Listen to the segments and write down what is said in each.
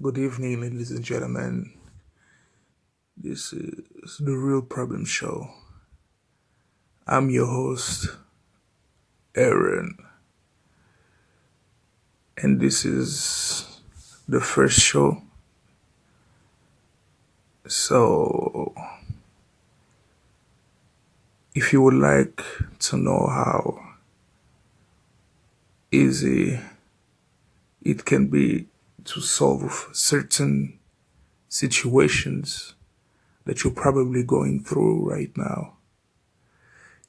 Good evening, ladies and gentlemen. This is the Real Problem Show. I'm your host, Aaron, and this is the first show. So, if you would like to know how easy it can be to solve certain situations that you're probably going through right now.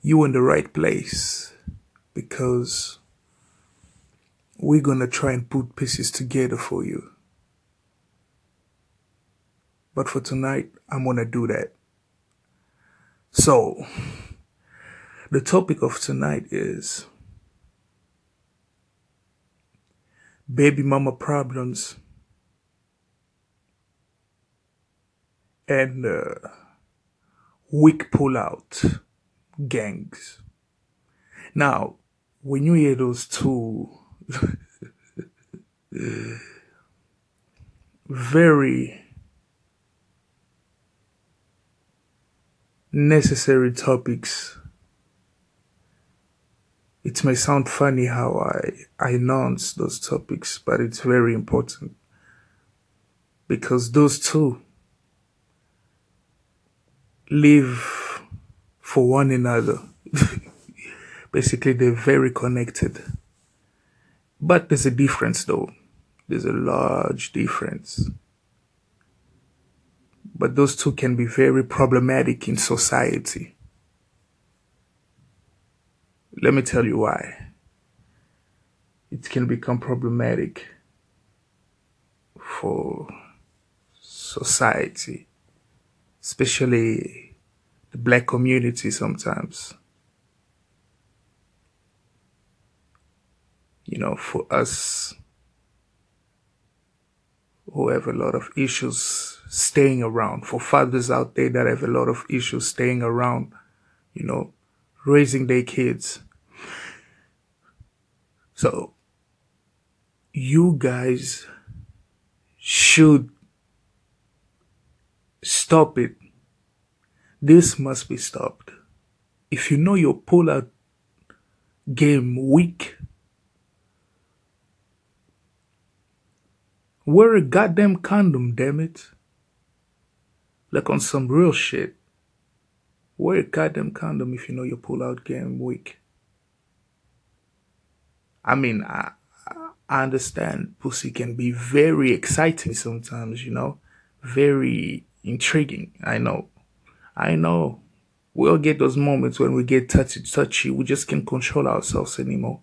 You're in the right place because we're going to try and put pieces together for you. But for tonight, I'm going to do that. So, the topic of tonight is baby mama problems and uh, weak pullout gangs. Now, when you hear those two very necessary topics it may sound funny how I, I announce those topics, but it's very important because those two live for one another. Basically, they're very connected. But there's a difference though. There's a large difference. But those two can be very problematic in society. Let me tell you why. It can become problematic for society, especially the black community sometimes. You know, for us who have a lot of issues staying around, for fathers out there that have a lot of issues staying around, you know, raising their kids so you guys should stop it. This must be stopped. If you know your pull-out game weak, wear a goddamn condom, damn it. Like on some real shit. Wear a goddamn condom if you know your pull-out game weak. I mean, I, I understand pussy can be very exciting sometimes, you know, very intriguing. I know. I know. We'll get those moments when we get touchy, touchy. We just can't control ourselves anymore.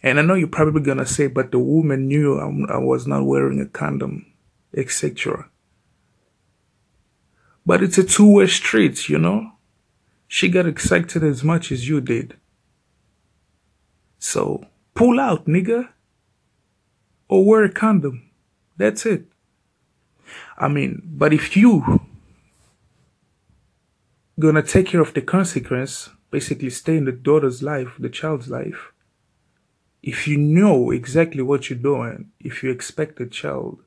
And I know you're probably gonna say, but the woman knew I, I was not wearing a condom, etc. But it's a two-way street, you know. She got excited as much as you did. So pull out, nigga. Or wear a condom. That's it. I mean, but if you gonna take care of the consequence, basically stay in the daughter's life, the child's life, if you know exactly what you're doing, if you expect a child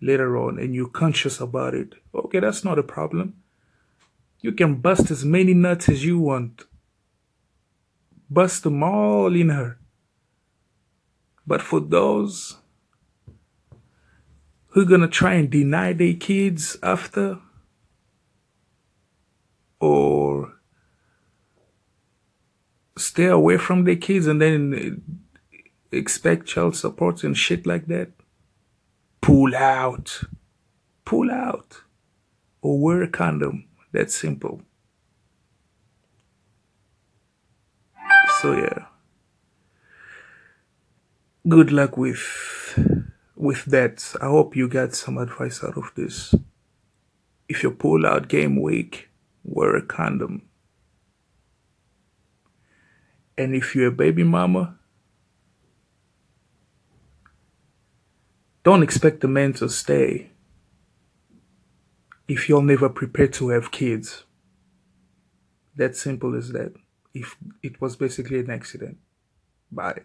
later on and you're conscious about it, okay, that's not a problem. You can bust as many nuts as you want. Bust them all in her. But for those who gonna try and deny their kids after, or stay away from their kids and then uh, expect child support and shit like that, pull out. Pull out. Or wear a condom. That simple. So yeah. Good luck with with that. I hope you got some advice out of this. If you pull out game weak, wear a condom. And if you're a baby mama, don't expect the man to stay if you're never prepared to have kids. That simple as that. If it was basically an accident. Bye.